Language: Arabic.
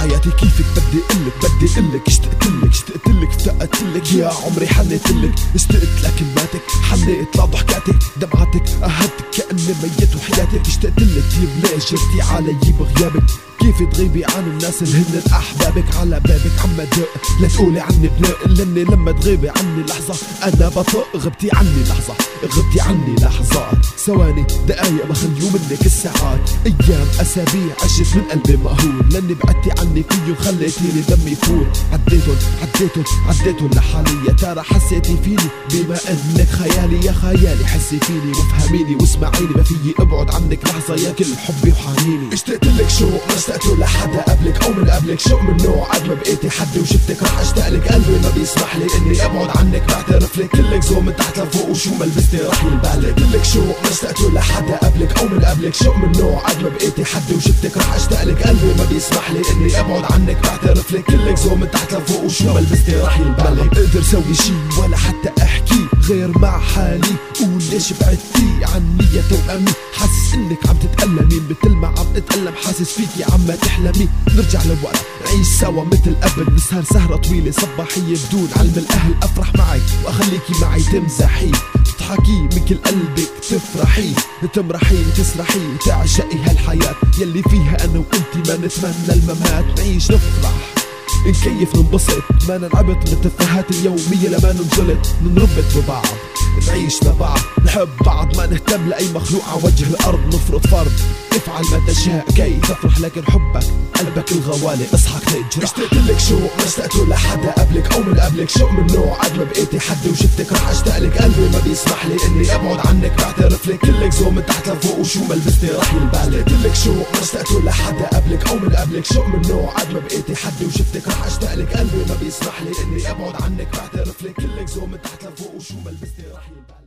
حياتي كيفك بدي قلك بدي قلك اشتقتلك اشتقتلك افتقتلك يا عمري حنيتلك اشتقت لكلماتك حنيت لضحكاتك دمعتك اهدتك كأني ميت وحياتك اشتقتلك ليش شفتي علي بغيابك. كيف تغيبي عن الناس اللي هن أحبابك؟ على بابك عم دق لا تقولي عني بناء لأني لما تغيبي عني لحظة أنا بطق غبتي عني لحظة غبتي عني لحظات ثواني دقايق بخليو منك الساعات. أيام أسابيع عشت من قلبي مهول. لأني بعدتي عني فيهم خليتيني دمي يفور عديتن عديتن عديتن لحالي يا ترى حسيتي فيني بما أنك خيالي. يا خيالي حسي فيني وافهميني واسمعيني. ما فيي ابعد عنك لحظة يا كل حبي وحنيني. اشتقت لك شوق اشتقت لحدا قبلك أو من قبلك. شوق من نوع؟ قد ما بقيتي حدي وشفتك رح أشتاق لك. قلبي ما بيسمح لي إني أبعد عنك بعترف لك. كلك زوم تحت لفوق وشو ما لبستي رح ينبالك كلك شوق ما اشتقت لحدا قبلك أو من نوع قد ما بقيتي حدي وشفتك رح أشتاق لك قلبي ما بيسمح لي إني أبعد عنك بعترف لك كلك زوم من تحت لفوق وشو ما لبستي رح ينبالك أقدر سوي شي ولا حتى أحكي غير مع حالي. قول ليش بعدتي عني يا توأمي حاسس إنك عم تتألمي مثل ما عم اتألم حاسس فيكي عم تحلمي. نرجع لورا نعيش سوا مثل قبل. نسهر سهرة طويلة صباحية بدون علم. الأهل أفرح معي وأخليكي معي تمزحي. تضحكي من كل قلبك تفرحي تمرحي تسرحي تعشقي هالحياة يلي فيها أنا وانتي ما نتمنى الممات. نعيش نفرح نكيف ننبسط ما ننعبط من التفاهات اليومية لما ننجلط ننربط ببعض. نعيش لبعض نحب بعض ما نهتم لأي مخلوق. على وجه الأرض نفرض فرض. افعل ما تشاء كي تفرح. لكن حبك قلبك الغوالي. اصحك تجرح اشتقت لك شوق ما اشتقت لحدا قبلك أو من قبلك. شوق من نوع قد ما بقيتي حدي وشفتك رح أشتاق لك. قلبي ما بيسمح لي إني أبعد عنك. بعترف لك كلك زوم من تحت لفوق. وشو ما لبستي رح ينبالي لك شوق ما اشتقت لحدا قبلك أو من قبلك. شوق من نوع قد ما بقيتي حدي وشفتك رح أشتاق لك. قلبي ما بيسمح لي إني أبعد عنك. بعترف كلك زوم من تحت لفوق وشو ما لبستي رح ينبالي